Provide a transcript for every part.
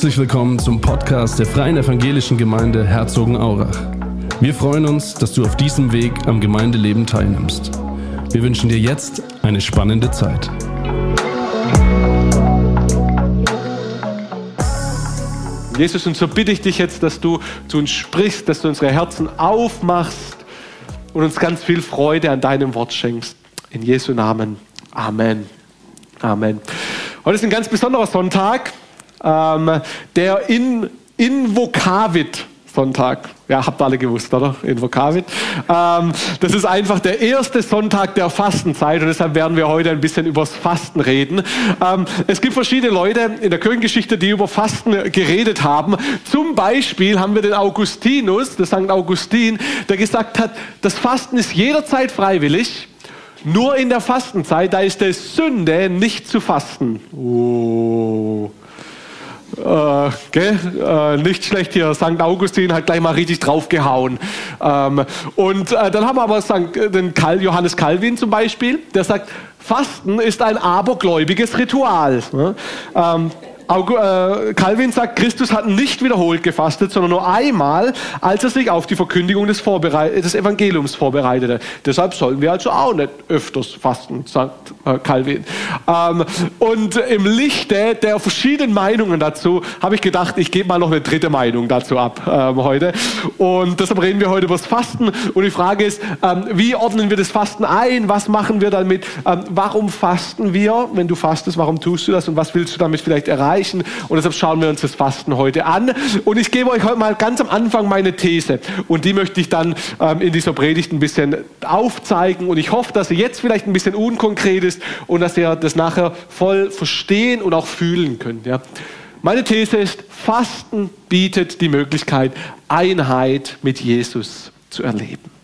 Herzlich willkommen zum Podcast der Freien Evangelischen Gemeinde Herzogenaurach. Wir freuen uns, dass du auf diesem Weg am Gemeindeleben teilnimmst. Wir wünschen dir jetzt eine spannende Zeit. Jesus, und so bitte ich dich jetzt, dass du zu uns sprichst, dass du unsere Herzen aufmachst und uns ganz viel Freude an deinem Wort schenkst. In Jesu Namen. Amen. Amen. Heute ist ein ganz besonderer Sonntag, ähm, der in, Invocavit Sonntag. Ja, habt alle gewusst, oder? Invocavit. Ähm, das ist einfach der erste Sonntag der Fastenzeit und deshalb werden wir heute ein bisschen über das Fasten reden. Ähm, es gibt verschiedene Leute in der Kirchengeschichte, die über Fasten geredet haben. Zum Beispiel haben wir den Augustinus, der St. Augustin, der gesagt hat, das Fasten ist jederzeit freiwillig. Nur in der Fastenzeit, da ist es Sünde, nicht zu fasten. Oh. Äh, äh, nicht schlecht hier, St. Augustin hat gleich mal richtig draufgehauen. Ähm, und äh, dann haben wir aber St. den Kal Johannes Calvin zum Beispiel, der sagt, Fasten ist ein abergläubiges Ritual. Ähm, äh, Calvin sagt, Christus hat nicht wiederholt gefastet, sondern nur einmal, als er sich auf die Verkündigung des, des Evangeliums vorbereitete. Deshalb sollen wir also auch nicht öfters fasten, sagt äh, Calvin. Ähm, und im Lichte der verschiedenen Meinungen dazu habe ich gedacht, ich gebe mal noch eine dritte Meinung dazu ab ähm, heute. Und deshalb reden wir heute über das Fasten. Und die Frage ist, ähm, wie ordnen wir das Fasten ein? Was machen wir damit? Ähm, warum fasten wir? Wenn du fastest, warum tust du das? Und was willst du damit vielleicht erreichen? Erreichen. Und deshalb schauen wir uns das Fasten heute an. Und ich gebe euch heute mal ganz am Anfang meine These. Und die möchte ich dann ähm, in dieser Predigt ein bisschen aufzeigen. Und ich hoffe, dass sie jetzt vielleicht ein bisschen unkonkret ist und dass ihr das nachher voll verstehen und auch fühlen könnt. Ja. Meine These ist, Fasten bietet die Möglichkeit, Einheit mit Jesus zu erleben.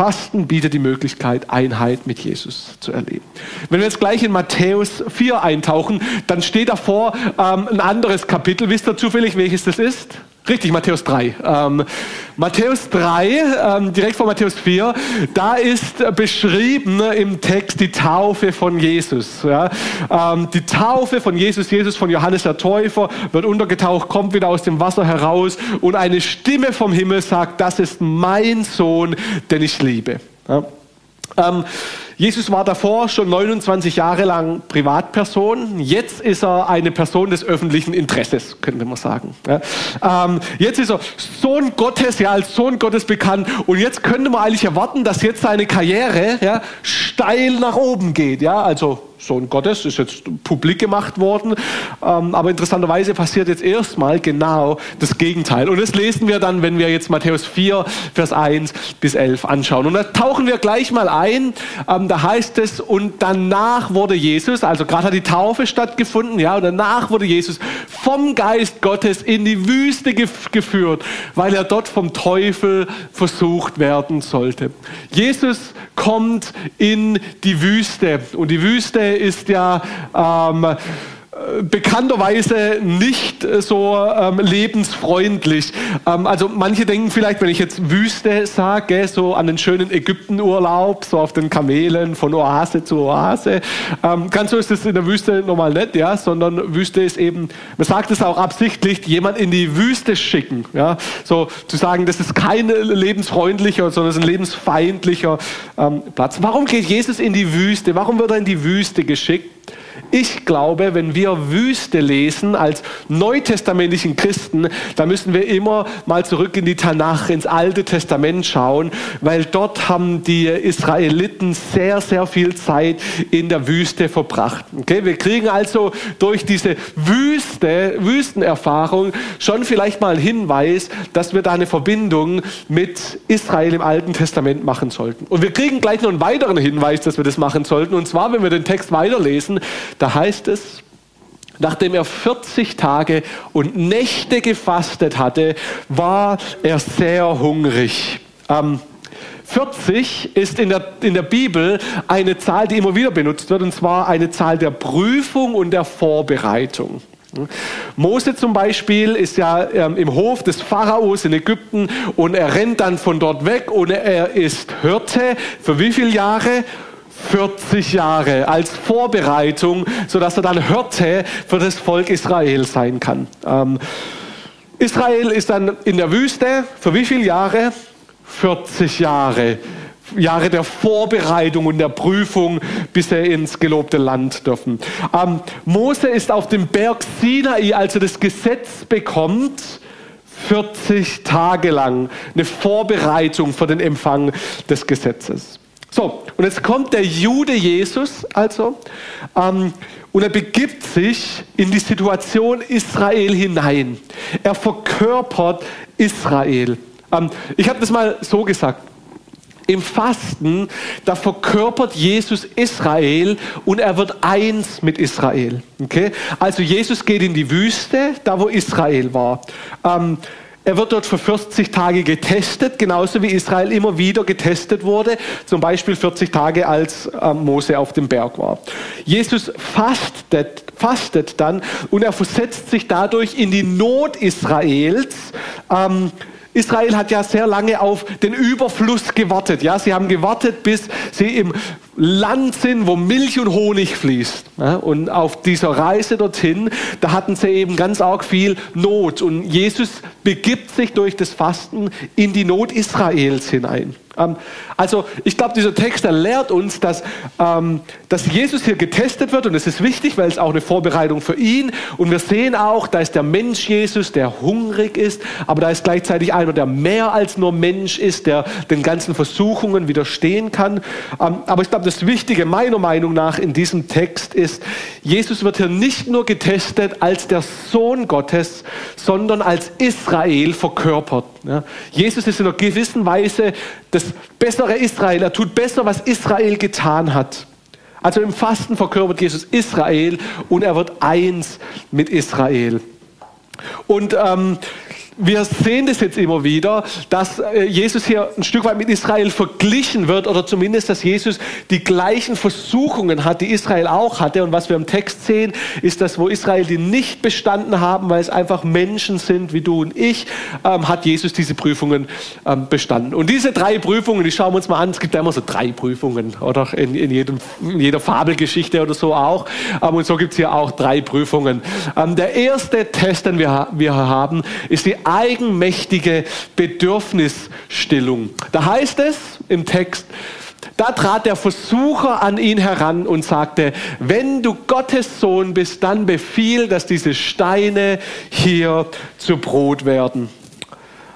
Fasten bietet die Möglichkeit, Einheit mit Jesus zu erleben. Wenn wir jetzt gleich in Matthäus 4 eintauchen, dann steht davor ähm, ein anderes Kapitel. Wisst ihr zufällig, welches das ist? Richtig, Matthäus 3. Ähm, Matthäus 3, ähm, direkt vor Matthäus 4, da ist beschrieben im Text die Taufe von Jesus. Ja? Ähm, die Taufe von Jesus, Jesus von Johannes der Täufer, wird untergetaucht, kommt wieder aus dem Wasser heraus und eine Stimme vom Himmel sagt, das ist mein Sohn, den ich liebe. Ja? Ähm, Jesus war davor schon 29 Jahre lang Privatperson. Jetzt ist er eine Person des öffentlichen Interesses, könnte man sagen. Ja. Ähm, jetzt ist er Sohn Gottes, ja, als Sohn Gottes bekannt. Und jetzt könnte man eigentlich erwarten, dass jetzt seine Karriere ja, steil nach oben geht. Ja, also Sohn Gottes, ist jetzt publik gemacht worden. Ähm, aber interessanterweise passiert jetzt erstmal genau das Gegenteil. Und das lesen wir dann, wenn wir jetzt Matthäus 4, Vers 1 bis 11 anschauen. Und da tauchen wir gleich mal ein. Ähm, da heißt es, und danach wurde Jesus, also gerade hat die Taufe stattgefunden, ja, und danach wurde Jesus vom Geist Gottes in die Wüste geführt, weil er dort vom Teufel versucht werden sollte. Jesus kommt in die Wüste und die Wüste ist ja ähm, bekannterweise nicht so ähm, lebensfreundlich. Ähm, also manche denken vielleicht, wenn ich jetzt Wüste sage, so an den schönen Ägyptenurlaub, so auf den Kamelen von Oase zu Oase. Ähm, ganz so ist es in der Wüste normal nicht, ja, sondern Wüste ist eben, man sagt es auch absichtlich, jemand in die Wüste schicken. Ja, so zu sagen, das ist kein lebensfreundlicher, sondern es ist ein lebensfeindlicher ähm, Platz. Warum geht Jesus in die Wüste? Warum wird er in die Wüste geschickt? Ich glaube, wenn wir Wüste lesen als neutestamentlichen Christen, dann müssen wir immer mal zurück in die Tanach, ins Alte Testament schauen, weil dort haben die Israeliten sehr, sehr viel Zeit in der Wüste verbracht. Okay? Wir kriegen also durch diese Wüste, Wüstenerfahrung schon vielleicht mal einen Hinweis, dass wir da eine Verbindung mit Israel im Alten Testament machen sollten. Und wir kriegen gleich noch einen weiteren Hinweis, dass wir das machen sollten. Und zwar, wenn wir den Text weiterlesen, da heißt es, nachdem er 40 Tage und Nächte gefastet hatte, war er sehr hungrig. Ähm, 40 ist in der, in der Bibel eine Zahl, die immer wieder benutzt wird, und zwar eine Zahl der Prüfung und der Vorbereitung. Mose zum Beispiel ist ja ähm, im Hof des Pharaos in Ägypten und er rennt dann von dort weg und er ist Hirte. Für wie viele Jahre? 40 Jahre als Vorbereitung, sodass er dann Hirte für das Volk Israel sein kann. Ähm, Israel ist dann in der Wüste für wie viele Jahre? 40 Jahre. Jahre der Vorbereitung und der Prüfung, bis sie ins gelobte Land dürfen. Ähm, Mose ist auf dem Berg Sinai, als er das Gesetz bekommt, 40 Tage lang eine Vorbereitung für den Empfang des Gesetzes. So, und jetzt kommt der Jude Jesus also ähm, und er begibt sich in die Situation Israel hinein. Er verkörpert Israel. Ähm, ich habe das mal so gesagt. Im Fasten, da verkörpert Jesus Israel und er wird eins mit Israel. Okay? Also Jesus geht in die Wüste, da wo Israel war. Ähm, er wird dort für 40 Tage getestet, genauso wie Israel immer wieder getestet wurde, zum Beispiel 40 Tage, als ähm, Mose auf dem Berg war. Jesus fastet, fastet dann und er versetzt sich dadurch in die Not Israels. Ähm, Israel hat ja sehr lange auf den Überfluss gewartet. Ja, sie haben gewartet, bis sie im Land sind, wo Milch und Honig fließt. Ja, und auf dieser Reise dorthin, da hatten sie eben ganz arg viel Not. Und Jesus begibt sich durch das Fasten in die Not Israels hinein. Ähm, also ich glaube, dieser Text der lehrt uns, dass, ähm, dass Jesus hier getestet wird und es ist wichtig, weil es auch eine Vorbereitung für ihn und wir sehen auch, da ist der Mensch Jesus, der hungrig ist, aber da ist gleichzeitig einer, der mehr als nur Mensch ist, der den ganzen Versuchungen widerstehen kann. Ähm, aber ich glaube, das Wichtige meiner Meinung nach in diesem Text ist, Jesus wird hier nicht nur getestet als der Sohn Gottes, sondern als Israel verkörpert. Jesus ist in einer gewissen Weise das bessere Israel. Er tut besser, was Israel getan hat. Also im Fasten verkörpert Jesus Israel und er wird eins mit Israel. Und ähm, wir sehen das jetzt immer wieder, dass äh, Jesus hier ein Stück weit mit Israel verglichen wird oder zumindest, dass Jesus die gleichen Versuchungen hat, die Israel auch hatte. Und was wir im Text sehen, ist, dass wo Israel die nicht bestanden haben, weil es einfach Menschen sind wie du und ich, ähm, hat Jesus diese Prüfungen ähm, bestanden. Und diese drei Prüfungen, die schauen wir uns mal an. Es gibt ja immer so drei Prüfungen, oder in, in, jedem, in jeder Fabelgeschichte oder so auch. Ähm, und so gibt es hier auch drei Prüfungen. Ähm, der erste Test, den wir, wir haben, ist die eigenmächtige Bedürfnisstillung. Da heißt es im Text, da trat der Versucher an ihn heran und sagte, wenn du Gottes Sohn bist, dann befiehl, dass diese Steine hier zu Brot werden.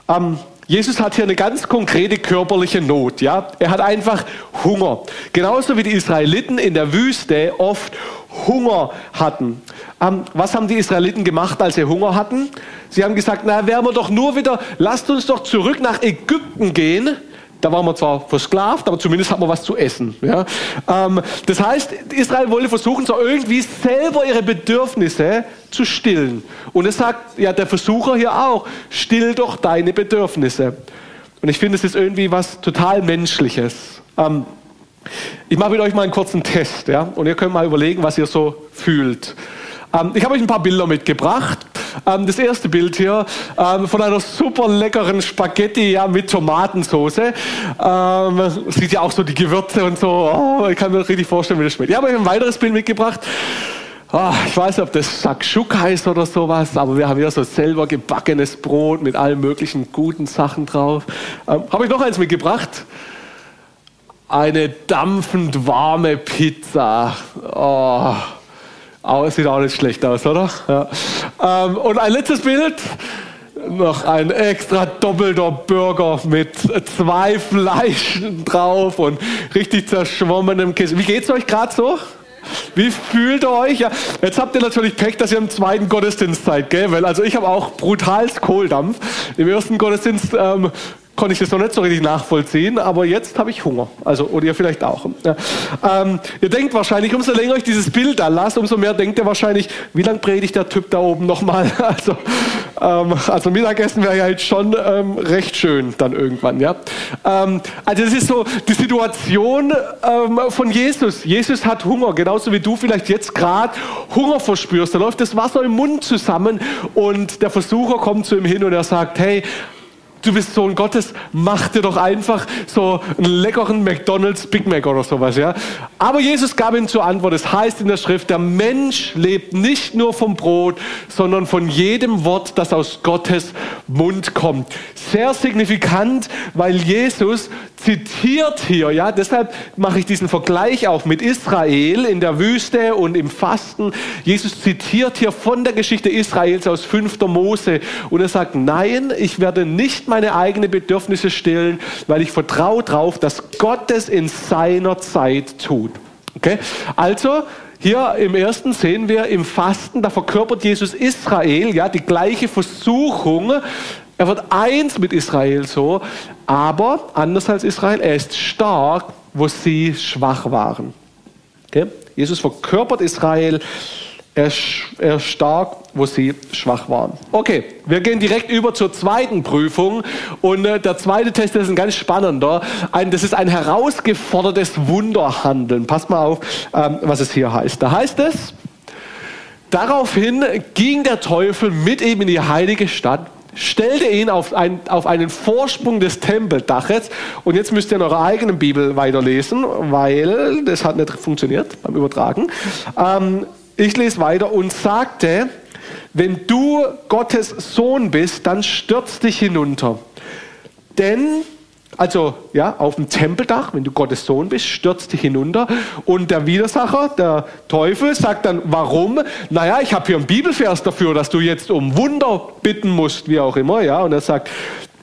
Ähm, Jesus hat hier eine ganz konkrete körperliche Not. Ja? Er hat einfach Hunger. Genauso wie die Israeliten in der Wüste oft Hunger hatten. Ähm, was haben die Israeliten gemacht, als sie Hunger hatten? Sie haben gesagt, na, wären wir doch nur wieder, lasst uns doch zurück nach Ägypten gehen. Da waren wir zwar versklavt, aber zumindest hatten wir was zu essen. Ja? Ähm, das heißt, Israel wollte versuchen, so irgendwie selber ihre Bedürfnisse zu stillen. Und es sagt ja der Versucher hier auch, still doch deine Bedürfnisse. Und ich finde, es ist irgendwie was total Menschliches. Ähm, ich mache mit euch mal einen kurzen Test, ja, und ihr könnt mal überlegen, was ihr so fühlt. Ähm, ich habe euch ein paar Bilder mitgebracht. Ähm, das erste Bild hier ähm, von einer super leckeren Spaghetti ja, mit Tomatensauce. Ähm, sieht ja auch so die Gewürze und so. Oh, ich kann mir richtig vorstellen, wie das schmeckt. Ich habe euch ein weiteres Bild mitgebracht. Oh, ich weiß nicht, ob das Shakshuka heißt oder sowas, aber wir haben ja so selber gebackenes Brot mit allen möglichen guten Sachen drauf. Ähm, habe ich noch eins mitgebracht? Eine dampfend warme Pizza. Oh. Es sieht auch nicht schlecht aus, oder? Ja. Ähm, und ein letztes Bild. Noch ein extra doppelter Burger mit zwei Fleischen drauf und richtig zerschwommenem Käse. Wie geht's euch gerade so? Wie fühlt ihr euch? Ja, jetzt habt ihr natürlich Pech, dass ihr im zweiten Gottesdienst seid, gell? Weil also ich habe auch brutals Kohldampf. Im ersten Gottesdienst ähm, konnte ich das noch nicht so richtig nachvollziehen, aber jetzt habe ich Hunger. Also, oder ihr vielleicht auch. Ja. Ähm, ihr denkt wahrscheinlich, umso länger ich dieses Bild da lasse, umso mehr denkt ihr wahrscheinlich, wie lange predigt der Typ da oben nochmal? Also, ähm, also Mittagessen wäre ja jetzt schon ähm, recht schön dann irgendwann. Ja? Ähm, also das ist so die Situation ähm, von Jesus. Jesus hat Hunger, genauso wie du vielleicht jetzt gerade Hunger verspürst. Da läuft das Wasser im Mund zusammen und der Versucher kommt zu ihm hin und er sagt, hey, du bist Sohn Gottes, mach dir doch einfach so einen leckeren McDonald's Big Mac oder sowas, ja. Aber Jesus gab ihm zur Antwort, es heißt in der Schrift, der Mensch lebt nicht nur vom Brot, sondern von jedem Wort, das aus Gottes Mund kommt. Sehr signifikant, weil Jesus zitiert hier, ja, deshalb mache ich diesen Vergleich auch mit Israel in der Wüste und im Fasten. Jesus zitiert hier von der Geschichte Israels aus 5. Mose und er sagt, nein, ich werde nicht meine eigenen Bedürfnisse stillen, weil ich vertraue darauf, dass Gott es in seiner Zeit tut. Okay? Also, hier im ersten sehen wir im Fasten, da verkörpert Jesus Israel, ja, die gleiche Versuchung, er wird eins mit Israel so, aber anders als Israel, er ist stark, wo sie schwach waren. Okay? Jesus verkörpert Israel, er, ist stark, wo sie schwach waren. Okay, wir gehen direkt über zur zweiten Prüfung. Und äh, der zweite Test ist ein ganz spannender. Ein, das ist ein herausgefordertes Wunderhandeln. Passt mal auf, ähm, was es hier heißt. Da heißt es, daraufhin ging der Teufel mit ihm in die heilige Stadt stellte ihn auf, ein, auf einen Vorsprung des Tempeldaches. Und jetzt müsst ihr in eurer eigenen Bibel weiterlesen, weil das hat nicht funktioniert beim Übertragen. Ähm, ich lese weiter und sagte, wenn du Gottes Sohn bist, dann stürz dich hinunter. Denn also ja, auf dem Tempeldach, wenn du Gottes Sohn bist, stürzt dich hinunter. Und der Widersacher, der Teufel, sagt dann, warum? Naja, ich habe hier einen Bibelvers dafür, dass du jetzt um Wunder bitten musst, wie auch immer. Ja, und er sagt,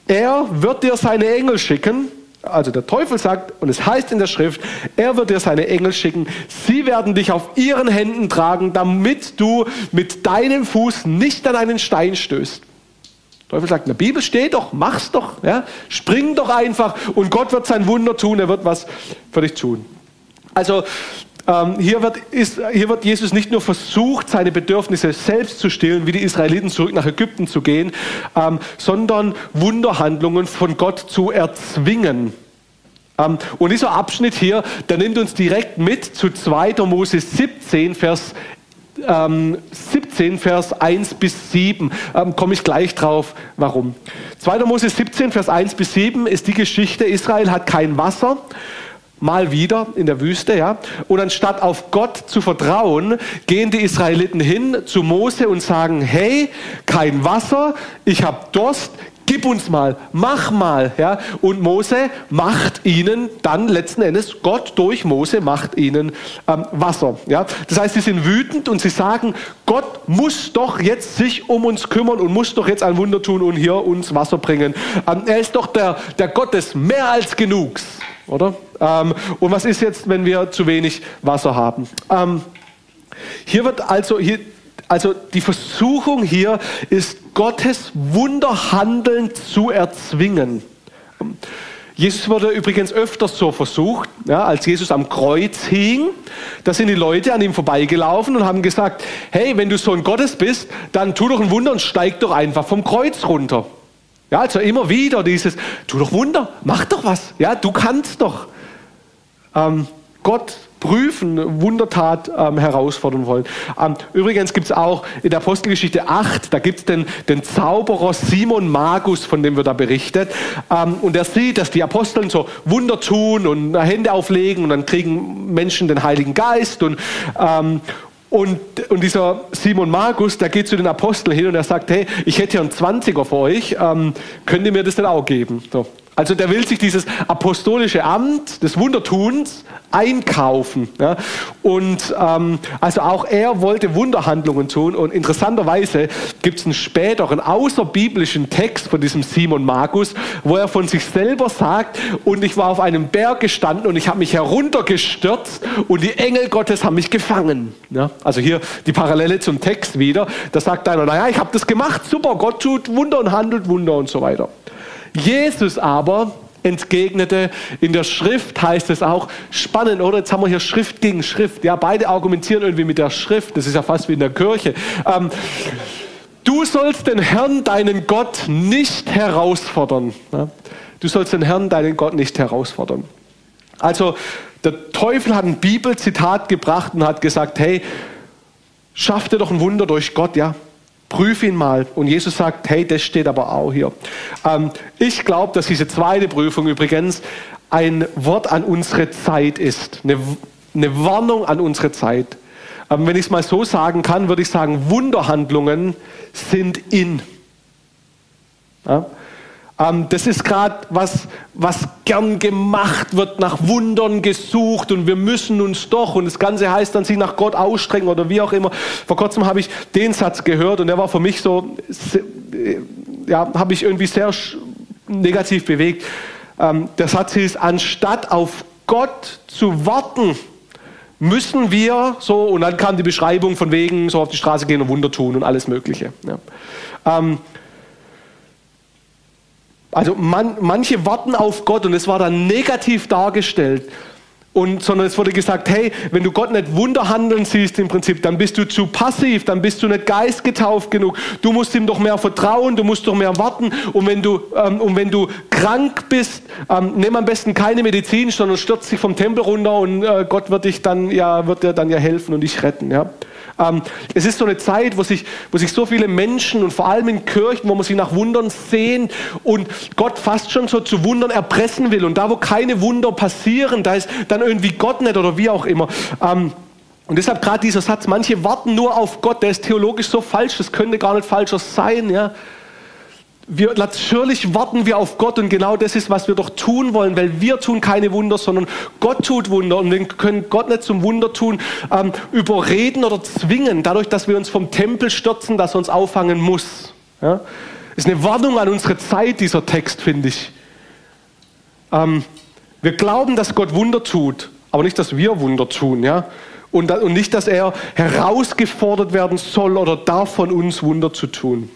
er wird dir seine Engel schicken. Also der Teufel sagt, und es heißt in der Schrift, er wird dir seine Engel schicken. Sie werden dich auf ihren Händen tragen, damit du mit deinem Fuß nicht an einen Stein stößt. Teufel sagt, in der Bibel steht doch, mach's doch, ja, spring doch einfach und Gott wird sein Wunder tun, er wird was für dich tun. Also ähm, hier, wird, ist, hier wird Jesus nicht nur versucht, seine Bedürfnisse selbst zu stillen, wie die Israeliten zurück nach Ägypten zu gehen, ähm, sondern Wunderhandlungen von Gott zu erzwingen. Ähm, und dieser Abschnitt hier, der nimmt uns direkt mit zu 2. Mose 17, Vers ähm, 17, Vers 1 bis 7, ähm, komme ich gleich drauf, warum. 2. Mose 17, Vers 1 bis 7 ist die Geschichte, Israel hat kein Wasser, mal wieder in der Wüste, ja. Und anstatt auf Gott zu vertrauen, gehen die Israeliten hin zu Mose und sagen, hey, kein Wasser, ich habe Durst, gib uns mal, mach mal. Ja? Und Mose macht ihnen dann letzten Endes, Gott durch Mose macht ihnen ähm, Wasser. Ja? Das heißt, sie sind wütend und sie sagen, Gott muss doch jetzt sich um uns kümmern und muss doch jetzt ein Wunder tun und hier uns Wasser bringen. Ähm, er ist doch der, der Gott des mehr als genugs. Oder? Ähm, und was ist jetzt, wenn wir zu wenig Wasser haben? Ähm, hier wird also, hier, also die Versuchung hier ist, Gottes Wunderhandeln zu erzwingen. Jesus wurde übrigens öfters so versucht, ja, als Jesus am Kreuz hing. Da sind die Leute an ihm vorbeigelaufen und haben gesagt, hey, wenn du Sohn Gottes bist, dann tu doch ein Wunder und steig doch einfach vom Kreuz runter. Ja, also immer wieder dieses, tu doch Wunder, mach doch was, ja, du kannst doch. Ähm, Gott prüfen, Wundertat ähm, herausfordern wollen. Ähm, übrigens gibt es auch in der Apostelgeschichte 8, da gibt es den, den Zauberer Simon Magus, von dem wir da berichtet. Ähm, und er sieht, dass die Aposteln so Wunder tun und Hände auflegen und dann kriegen Menschen den Heiligen Geist und, ähm, und, und, dieser Simon Magus, der geht zu den Aposteln hin und er sagt, hey, ich hätte hier einen Zwanziger für euch, ähm, könnt ihr mir das denn auch geben? So. Also der will sich dieses apostolische Amt des Wundertuns einkaufen. Ja? Und ähm, also auch er wollte Wunderhandlungen tun. Und interessanterweise gibt es einen späteren außerbiblischen Text von diesem Simon Magus, wo er von sich selber sagt, und ich war auf einem Berg gestanden und ich habe mich heruntergestürzt und die Engel Gottes haben mich gefangen. Ja? Also hier die Parallele zum Text wieder. Da sagt einer, naja, ich habe das gemacht, super, Gott tut Wunder und handelt Wunder und so weiter. Jesus aber entgegnete, in der Schrift heißt es auch, spannend, oder? Jetzt haben wir hier Schrift gegen Schrift. Ja, beide argumentieren irgendwie mit der Schrift. Das ist ja fast wie in der Kirche. Ähm, du sollst den Herrn, deinen Gott, nicht herausfordern. Ja? Du sollst den Herrn, deinen Gott, nicht herausfordern. Also, der Teufel hat ein Bibelzitat gebracht und hat gesagt, hey, schaff dir doch ein Wunder durch Gott, ja? Prüf ihn mal. Und Jesus sagt, hey, das steht aber auch hier. Ähm, ich glaube, dass diese zweite Prüfung übrigens ein Wort an unsere Zeit ist, eine, eine Warnung an unsere Zeit. Ähm, wenn ich es mal so sagen kann, würde ich sagen, Wunderhandlungen sind in. Ja? Ähm, das ist gerade was, was gern gemacht wird, nach Wundern gesucht und wir müssen uns doch und das Ganze heißt dann sich nach Gott ausstrecken oder wie auch immer. Vor kurzem habe ich den Satz gehört und der war für mich so, äh, ja, habe ich irgendwie sehr negativ bewegt. Ähm, der Satz hieß, anstatt auf Gott zu warten, müssen wir so, und dann kam die Beschreibung von wegen, so auf die Straße gehen und Wunder tun und alles Mögliche. Ja. Ähm, also man, manche warten auf Gott und es war dann negativ dargestellt. Und, sondern es wurde gesagt, hey, wenn du Gott nicht Wunder handeln siehst im Prinzip, dann bist du zu passiv, dann bist du nicht geistgetauft genug. Du musst ihm doch mehr vertrauen, du musst doch mehr warten. Und wenn du, ähm, und wenn du krank bist, ähm, nimm am besten keine Medizin, sondern stürz dich vom Tempel runter und äh, Gott wird dich dann ja, wird dir dann ja helfen und dich retten. Ja? Ähm, es ist so eine Zeit, wo sich, wo sich so viele Menschen und vor allem in Kirchen, wo man sich nach Wundern sehnt und Gott fast schon so zu Wundern erpressen will. Und da, wo keine Wunder passieren, da ist dann irgendwie Gott nicht oder wie auch immer. Ähm, und deshalb gerade dieser Satz, manche warten nur auf Gott, der ist theologisch so falsch, das könnte gar nicht falscher sein. Ja? Wir, natürlich warten wir auf Gott und genau das ist, was wir doch tun wollen, weil wir tun keine Wunder, sondern Gott tut Wunder und wir können Gott nicht zum Wunder tun, ähm, überreden oder zwingen, dadurch, dass wir uns vom Tempel stürzen, dass er uns auffangen muss. Ja? Ist eine Warnung an unsere Zeit, dieser Text, finde ich. Ähm, wir glauben, dass Gott Wunder tut, aber nicht, dass wir Wunder tun. Ja? Und, und nicht, dass er herausgefordert werden soll oder darf von uns Wunder zu tun.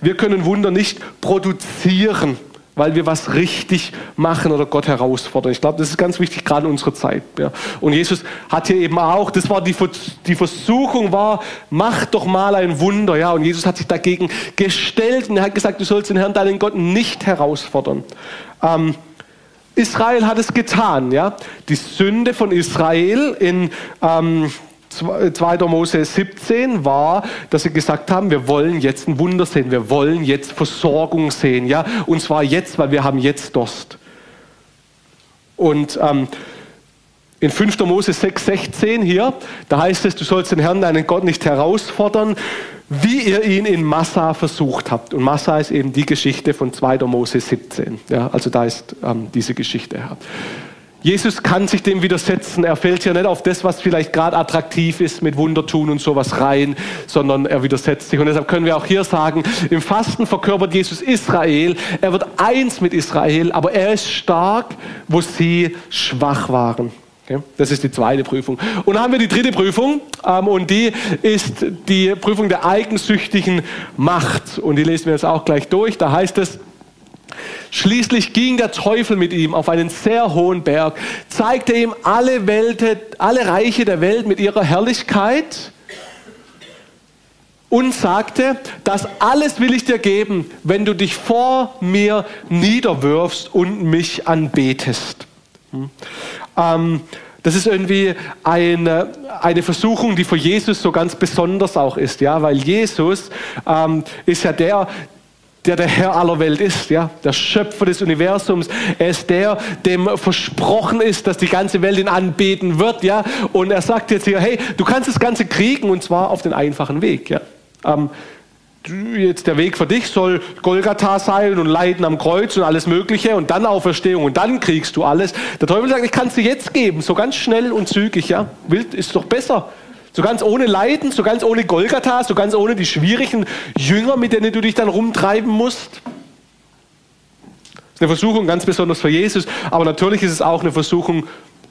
Wir können Wunder nicht produzieren, weil wir was richtig machen oder Gott herausfordern. Ich glaube, das ist ganz wichtig, gerade in unserer Zeit. Ja. Und Jesus hat hier eben auch, das war die, die Versuchung war, mach doch mal ein Wunder. Ja. Und Jesus hat sich dagegen gestellt und er hat gesagt, du sollst den Herrn, deinen Gott, nicht herausfordern. Ähm, Israel hat es getan. Ja? Die Sünde von Israel in ähm, 2. Mose 17 war, dass sie gesagt haben, wir wollen jetzt ein Wunder sehen, wir wollen jetzt Versorgung sehen. Ja? Und zwar jetzt, weil wir haben jetzt Durst. Und ähm, in 5. Mose 6, 16 hier, da heißt es, du sollst den Herrn, deinen Gott, nicht herausfordern, wie ihr ihn in Massa versucht habt. Und Massa ist eben die Geschichte von 2. Mose 17. Ja, also da ist ähm, diese Geschichte her. Jesus kann sich dem widersetzen. Er fällt ja nicht auf das, was vielleicht gerade attraktiv ist, mit Wunder tun und sowas rein, sondern er widersetzt sich. Und deshalb können wir auch hier sagen, im Fasten verkörpert Jesus Israel. Er wird eins mit Israel, aber er ist stark, wo sie schwach waren. Das ist die zweite Prüfung. Und dann haben wir die dritte Prüfung ähm, und die ist die Prüfung der eigensüchtigen Macht. Und die lesen wir jetzt auch gleich durch. Da heißt es, Schließlich ging der Teufel mit ihm auf einen sehr hohen Berg, zeigte ihm alle, Welt, alle Reiche der Welt mit ihrer Herrlichkeit und sagte, das alles will ich dir geben, wenn du dich vor mir niederwirfst und mich anbetest. Hm. Ähm, das ist irgendwie eine, eine Versuchung, die für Jesus so ganz besonders auch ist, ja, weil Jesus ähm, ist ja der, der der Herr aller Welt ist, ja, der Schöpfer des Universums. Er ist der, dem versprochen ist, dass die ganze Welt ihn anbeten wird, ja. Und er sagt jetzt hier, hey, du kannst das Ganze kriegen und zwar auf den einfachen Weg, ja. Ähm, jetzt der Weg für dich soll Golgatha sein und Leiden am Kreuz und alles Mögliche und dann Auferstehung und dann kriegst du alles. Der Teufel sagt, ich kann es dir jetzt geben, so ganz schnell und zügig, ja. Wild ist doch besser. So ganz ohne Leiden, so ganz ohne Golgatha, so ganz ohne die schwierigen Jünger, mit denen du dich dann rumtreiben musst. Das ist eine Versuchung ganz besonders für Jesus, aber natürlich ist es auch eine Versuchung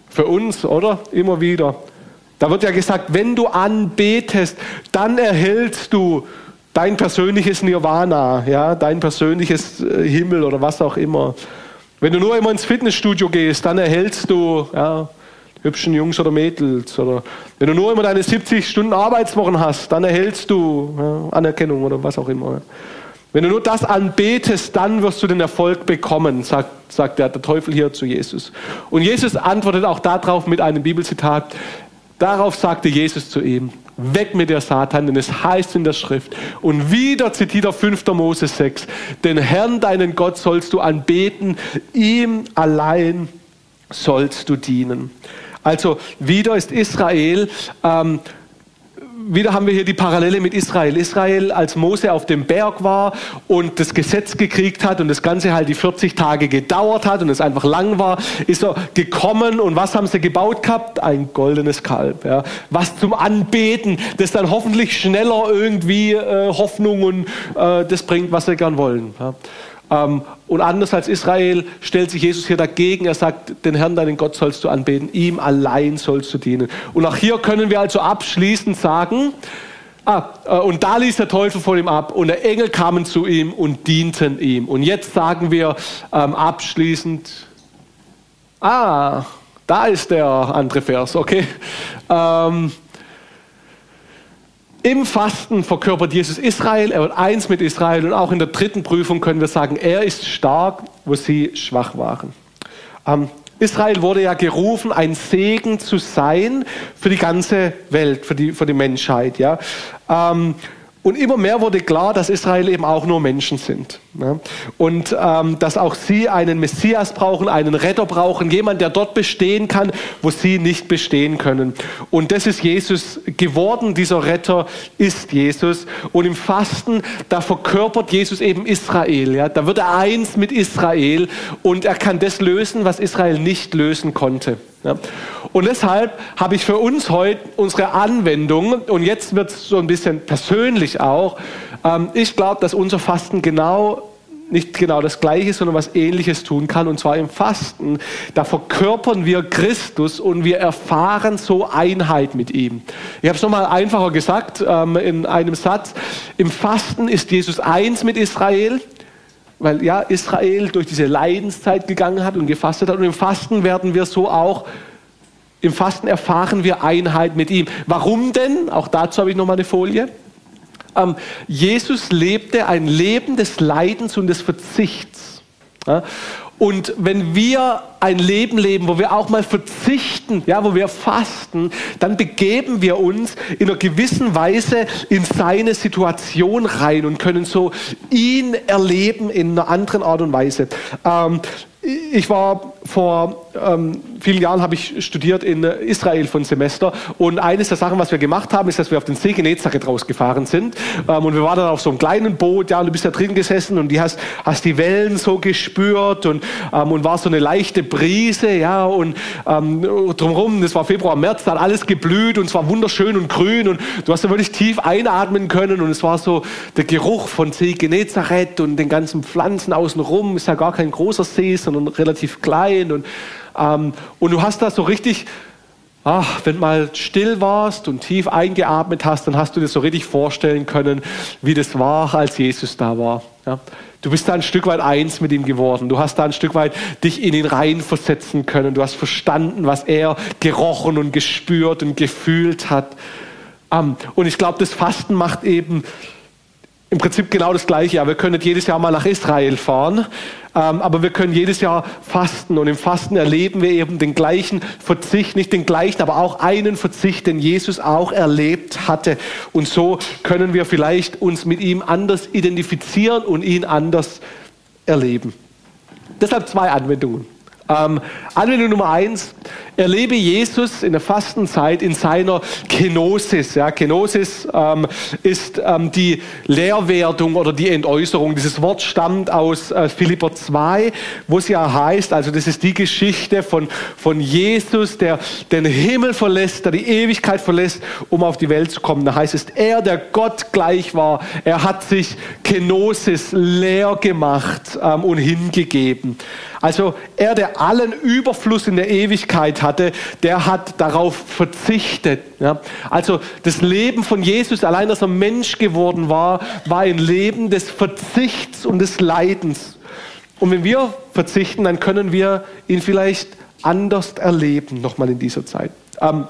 für uns, oder? Immer wieder. Da wird ja gesagt, wenn du anbetest, dann erhältst du dein persönliches Nirvana, ja, dein persönliches äh, Himmel oder was auch immer. Wenn du nur immer ins Fitnessstudio gehst, dann erhältst du ja, hübschen Jungs oder Mädels. Oder wenn du nur immer deine 70 Stunden Arbeitswochen hast, dann erhältst du ja, Anerkennung oder was auch immer. Wenn du nur das anbetest, dann wirst du den Erfolg bekommen, sagt, sagt der, der Teufel hier zu Jesus. Und Jesus antwortet auch darauf mit einem Bibelzitat, Darauf sagte Jesus zu ihm, weg mit der Satan, denn es heißt in der Schrift. Und wieder zitiert er 5. Mose 6, den Herrn, deinen Gott, sollst du anbeten, ihm allein sollst du dienen. Also wieder ist Israel ähm, wieder haben wir hier die Parallele mit Israel. Israel, als Mose auf dem Berg war und das Gesetz gekriegt hat und das Ganze halt die 40 Tage gedauert hat und es einfach lang war, ist er gekommen und was haben sie gebaut gehabt? Ein goldenes Kalb. Ja. Was zum Anbeten, das dann hoffentlich schneller irgendwie äh, Hoffnung und äh, das bringt, was sie gern wollen. Ja. Ähm, und anders als Israel stellt sich Jesus hier dagegen. Er sagt, den Herrn, deinen Gott sollst du anbeten, ihm allein sollst du dienen. Und auch hier können wir also abschließend sagen, ah, äh, und da ließ der Teufel von ihm ab und der Engel kamen zu ihm und dienten ihm. Und jetzt sagen wir ähm, abschließend, ah, da ist der andere Vers, okay. Ähm, im Fasten verkörpert Jesus Israel, er wird eins mit Israel und auch in der dritten Prüfung können wir sagen, er ist stark, wo sie schwach waren. Ähm, Israel wurde ja gerufen, ein Segen zu sein für die ganze Welt, für die, für die Menschheit. Ja? Ähm, und immer mehr wurde klar, dass Israel eben auch nur Menschen sind. Ne? Und ähm, dass auch sie einen Messias brauchen, einen Retter brauchen, jemand, der dort bestehen kann, wo sie nicht bestehen können. Und das ist Jesus geworden, dieser Retter ist Jesus. Und im Fasten, da verkörpert Jesus eben Israel. Ja? Da wird er eins mit Israel und er kann das lösen, was Israel nicht lösen konnte. Und deshalb habe ich für uns heute unsere Anwendung, und jetzt wird es so ein bisschen persönlich auch, ähm, ich glaube, dass unser Fasten genau nicht genau das Gleiche, sondern was Ähnliches tun kann. Und zwar im Fasten. Da verkörpern wir Christus und wir erfahren so Einheit mit ihm. Ich habe es nochmal einfacher gesagt ähm, in einem Satz. Im Fasten ist Jesus eins mit Israel weil ja Israel durch diese Leidenszeit gegangen hat und gefastet hat. Und im Fasten werden wir so auch, im Fasten erfahren wir Einheit mit ihm. Warum denn? Auch dazu habe ich noch mal eine Folie. Ähm, Jesus lebte ein Leben des Leidens und des Verzichts. Ja? Und wenn wir ein Leben leben, wo wir auch mal verzichten, ja, wo wir fasten, dann begeben wir uns in einer gewissen Weise in seine Situation rein und können so ihn erleben in einer anderen Art und Weise. Ähm, ich war vor ähm, vielen Jahren habe ich studiert in Israel von Semester und eines der Sachen, was wir gemacht haben, ist, dass wir auf den See Genezareth rausgefahren sind. Ähm, und wir waren dann auf so einem kleinen Boot, ja, und du bist da drin gesessen und die hast, hast die Wellen so gespürt und, ähm, und war so eine leichte Brise, ja, und ähm, drumherum, das war Februar, März, da hat alles geblüht und es war wunderschön und grün und du hast da wirklich tief einatmen können und es war so der Geruch von See Genezareth und den ganzen Pflanzen außenrum, ist ja gar kein großer See, sondern sondern relativ klein. Und, ähm, und du hast da so richtig, ach, wenn mal still warst und tief eingeatmet hast, dann hast du dir so richtig vorstellen können, wie das war, als Jesus da war. Ja? Du bist da ein Stück weit eins mit ihm geworden. Du hast da ein Stück weit dich in ihn reinversetzen können. Du hast verstanden, was er gerochen und gespürt und gefühlt hat. Ähm, und ich glaube, das Fasten macht eben im Prinzip genau das Gleiche. Ja, wir können nicht jedes Jahr mal nach Israel fahren, ähm, aber wir können jedes Jahr fasten. Und im Fasten erleben wir eben den gleichen Verzicht, nicht den gleichen, aber auch einen Verzicht, den Jesus auch erlebt hatte. Und so können wir vielleicht uns mit ihm anders identifizieren und ihn anders erleben. Deshalb zwei Anwendungen. Ähm, Anwendung Nummer eins, erlebe Jesus in der Fastenzeit in seiner Kenosis. Ja, Kenosis ähm, ist ähm, die Leerwerdung oder die Entäußerung. Dieses Wort stammt aus äh, Philipper 2, wo es ja heißt, also das ist die Geschichte von, von Jesus, der den Himmel verlässt, der die Ewigkeit verlässt, um auf die Welt zu kommen. Da heißt es, er, der Gott gleich war, er hat sich Kenosis leer gemacht ähm, und hingegeben. Also er, der allen Überfluss in der Ewigkeit hatte, der hat darauf verzichtet. Ja? Also das Leben von Jesus, allein dass er Mensch geworden war, war ein Leben des Verzichts und des Leidens. Und wenn wir verzichten, dann können wir ihn vielleicht anders erleben, nochmal in dieser Zeit. Ähm,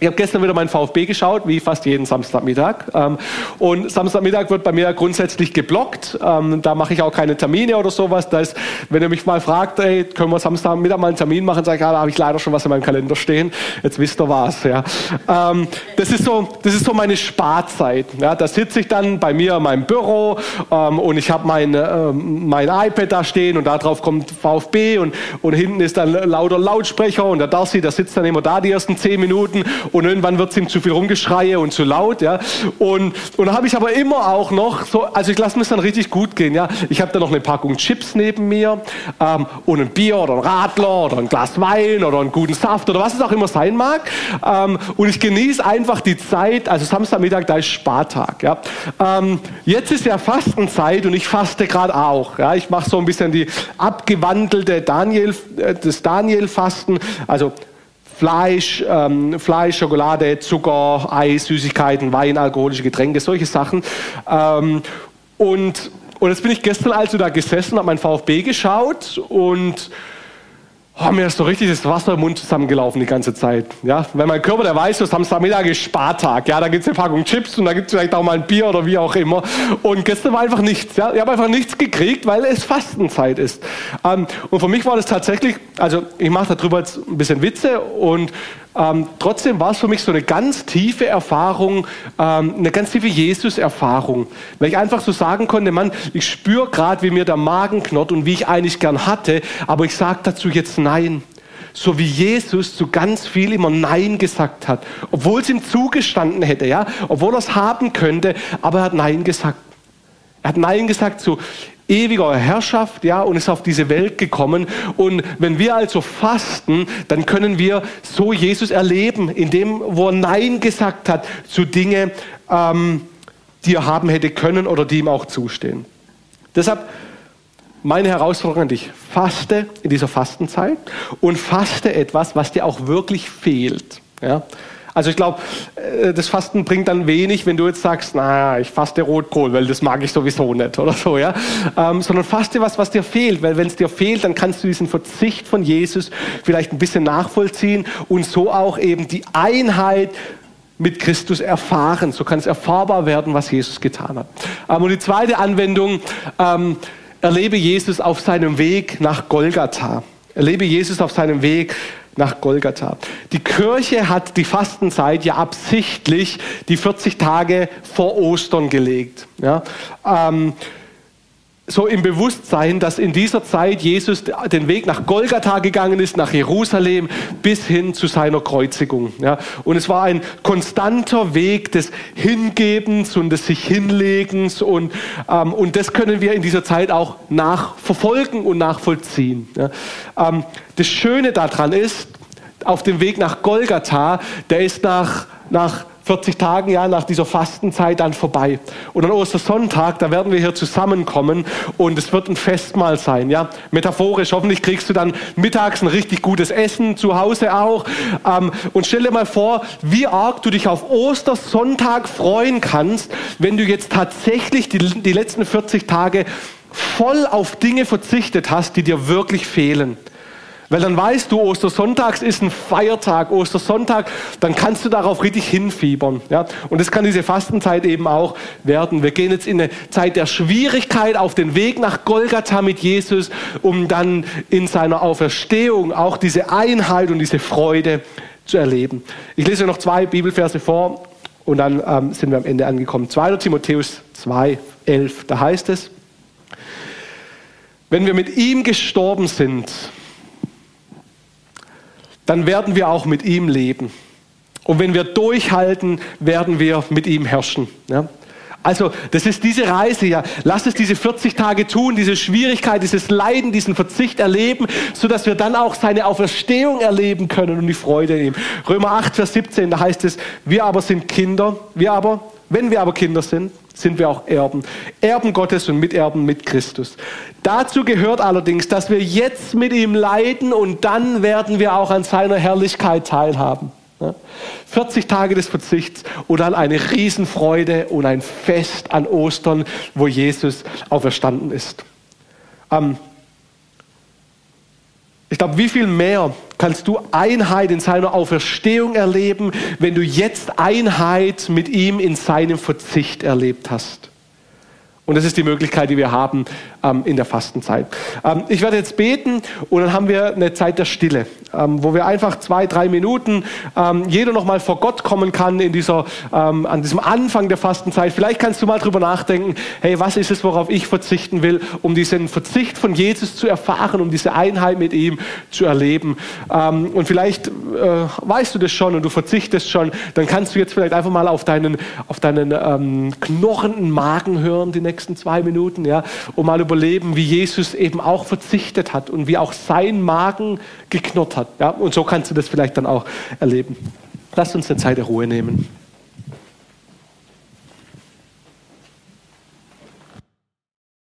Ich habe gestern wieder meinen VfB geschaut, wie fast jeden Samstagmittag. Ähm, und Samstagmittag wird bei mir grundsätzlich geblockt. Ähm, da mache ich auch keine Termine oder sowas. Da ist, wenn ihr mich mal fragt, ey, können wir Samstagmittag mal einen Termin machen, sage ich, ja, da habe ich leider schon was in meinem Kalender stehen. Jetzt wisst ihr was. Ja. Ähm, das, ist so, das ist so meine Sparzeit. Ja. Da sitze ich dann bei mir in meinem Büro und ich habe mein, mein iPad da stehen und da drauf kommt VfB und, und hinten ist dann lauter Lautsprecher und der Darcy, der sitzt dann immer da die ersten zehn Minuten und irgendwann wird es ihm zu viel Rumgeschreie und zu laut, ja. Und, und da habe ich aber immer auch noch so, also ich lasse mir es dann richtig gut gehen, ja. Ich habe da noch eine Packung Chips neben mir ähm, und ein Bier oder ein Radler oder ein Glas Wein oder einen guten Saft oder was es auch immer sein mag. Ähm, und ich genieße einfach die Zeit, also Samstagmittag, da ist Spartag, ja. Ähm, jetzt ist ja Fastenzeit und ich faste gerade auch, ja. Ich mache so ein bisschen die abgewandelte Daniel, äh, das Daniel-Fasten, also Fleisch, ähm, Fleisch, Schokolade, Zucker, Eis, Süßigkeiten, Wein, alkoholische Getränke, solche Sachen. Ähm, und, und jetzt bin ich gestern also da gesessen, habe mein VfB geschaut und Oh, mir ist so richtig das Wasser im Mund zusammengelaufen die ganze Zeit. Ja, weil mein Körper, der weiß, das Samstagmittag ist Spartag. Ja, da gibt es eine Packung Chips und da gibt es vielleicht auch mal ein Bier oder wie auch immer. Und gestern war einfach nichts. Ja, ich habe einfach nichts gekriegt, weil es Fastenzeit ist. Ähm, und für mich war das tatsächlich, also ich mache darüber jetzt ein bisschen Witze und ähm, trotzdem war es für mich so eine ganz tiefe Erfahrung, ähm, eine ganz tiefe Jesus-Erfahrung, weil ich einfach so sagen konnte, Mann, ich spüre gerade, wie mir der Magen knurrt und wie ich eigentlich gern hatte, aber ich sage dazu jetzt Nein. So wie Jesus zu ganz viel immer Nein gesagt hat, obwohl es ihm zugestanden hätte, ja, obwohl er es haben könnte, aber er hat Nein gesagt. Er hat Nein gesagt zu ewiger Herrschaft, ja, und ist auf diese Welt gekommen. Und wenn wir also fasten, dann können wir so Jesus erleben, indem, wo er Nein gesagt hat zu Dingen, ähm, die er haben hätte können oder die ihm auch zustehen. Deshalb meine Herausforderung an dich, faste in dieser Fastenzeit und faste etwas, was dir auch wirklich fehlt. Ja? Also ich glaube, äh, das Fasten bringt dann wenig, wenn du jetzt sagst, naja, ich faste Rotkohl, weil das mag ich sowieso nicht oder so, ja. Ähm, sondern faste was, was dir fehlt, weil wenn es dir fehlt, dann kannst du diesen Verzicht von Jesus vielleicht ein bisschen nachvollziehen und so auch eben die Einheit mit Christus erfahren. So kann es erfahrbar werden, was Jesus getan hat. Ähm, und die zweite Anwendung, ähm, erlebe Jesus auf seinem Weg nach Golgatha. Erlebe Jesus auf seinem Weg nach Golgatha. Die Kirche hat die Fastenzeit ja absichtlich die 40 Tage vor Ostern gelegt. Ja, ähm, so im Bewusstsein, dass in dieser Zeit Jesus den Weg nach Golgatha gegangen ist, nach Jerusalem, bis hin zu seiner Kreuzigung. Ja. Und es war ein konstanter Weg des Hingebens und des sich Hinlegens und, ähm, und das können wir in dieser Zeit auch nachverfolgen und nachvollziehen. Ja. Ähm, das Schöne daran ist, auf dem Weg nach Golgatha, der ist nach, nach 40 Tagen, ja, nach dieser Fastenzeit dann vorbei. Und an Ostersonntag, da werden wir hier zusammenkommen und es wird ein Festmahl sein, ja. Metaphorisch, hoffentlich kriegst du dann mittags ein richtig gutes Essen, zu Hause auch. Ähm, und stell dir mal vor, wie arg du dich auf Ostersonntag freuen kannst, wenn du jetzt tatsächlich die, die letzten 40 Tage voll auf Dinge verzichtet hast, die dir wirklich fehlen. Weil dann weißt du, Ostersonntags ist ein Feiertag, Ostersonntag, dann kannst du darauf richtig hinfiebern. Ja? Und das kann diese Fastenzeit eben auch werden. Wir gehen jetzt in eine Zeit der Schwierigkeit auf den Weg nach Golgatha mit Jesus, um dann in seiner Auferstehung auch diese Einheit und diese Freude zu erleben. Ich lese noch zwei Bibelverse vor und dann ähm, sind wir am Ende angekommen. 2. Timotheus 2, 11, da heißt es, wenn wir mit ihm gestorben sind, dann werden wir auch mit ihm leben. Und wenn wir durchhalten, werden wir mit ihm herrschen. Ja? Also, das ist diese Reise, ja. Lass es diese 40 Tage tun, diese Schwierigkeit, dieses Leiden, diesen Verzicht erleben, sodass wir dann auch seine Auferstehung erleben können und die Freude in ihm. Römer 8, Vers 17, da heißt es, wir aber sind Kinder, wir aber, wenn wir aber Kinder sind, sind wir auch Erben. Erben Gottes und Miterben mit Christus. Dazu gehört allerdings, dass wir jetzt mit ihm leiden und dann werden wir auch an seiner Herrlichkeit teilhaben. 40 Tage des Verzichts und dann eine Riesenfreude und ein Fest an Ostern, wo Jesus auferstanden ist. Ähm, ich glaube, wie viel mehr kannst du Einheit in seiner Auferstehung erleben, wenn du jetzt Einheit mit ihm in seinem Verzicht erlebt hast. Und das ist die Möglichkeit, die wir haben ähm, in der Fastenzeit. Ähm, ich werde jetzt beten und dann haben wir eine Zeit der Stille, ähm, wo wir einfach zwei, drei Minuten ähm, jeder nochmal vor Gott kommen kann in dieser, ähm, an diesem Anfang der Fastenzeit. Vielleicht kannst du mal drüber nachdenken, hey, was ist es, worauf ich verzichten will, um diesen Verzicht von Jesus zu erfahren, um diese Einheit mit ihm zu erleben. Ähm, und vielleicht äh, weißt du das schon und du verzichtest schon, dann kannst du jetzt vielleicht einfach mal auf deinen, auf deinen knurrenden Magen hören die nächste nächsten zwei Minuten, ja, und mal überleben, wie Jesus eben auch verzichtet hat und wie auch sein Magen geknurrt hat. Ja, und so kannst du das vielleicht dann auch erleben. Lass uns eine Zeit der Ruhe nehmen.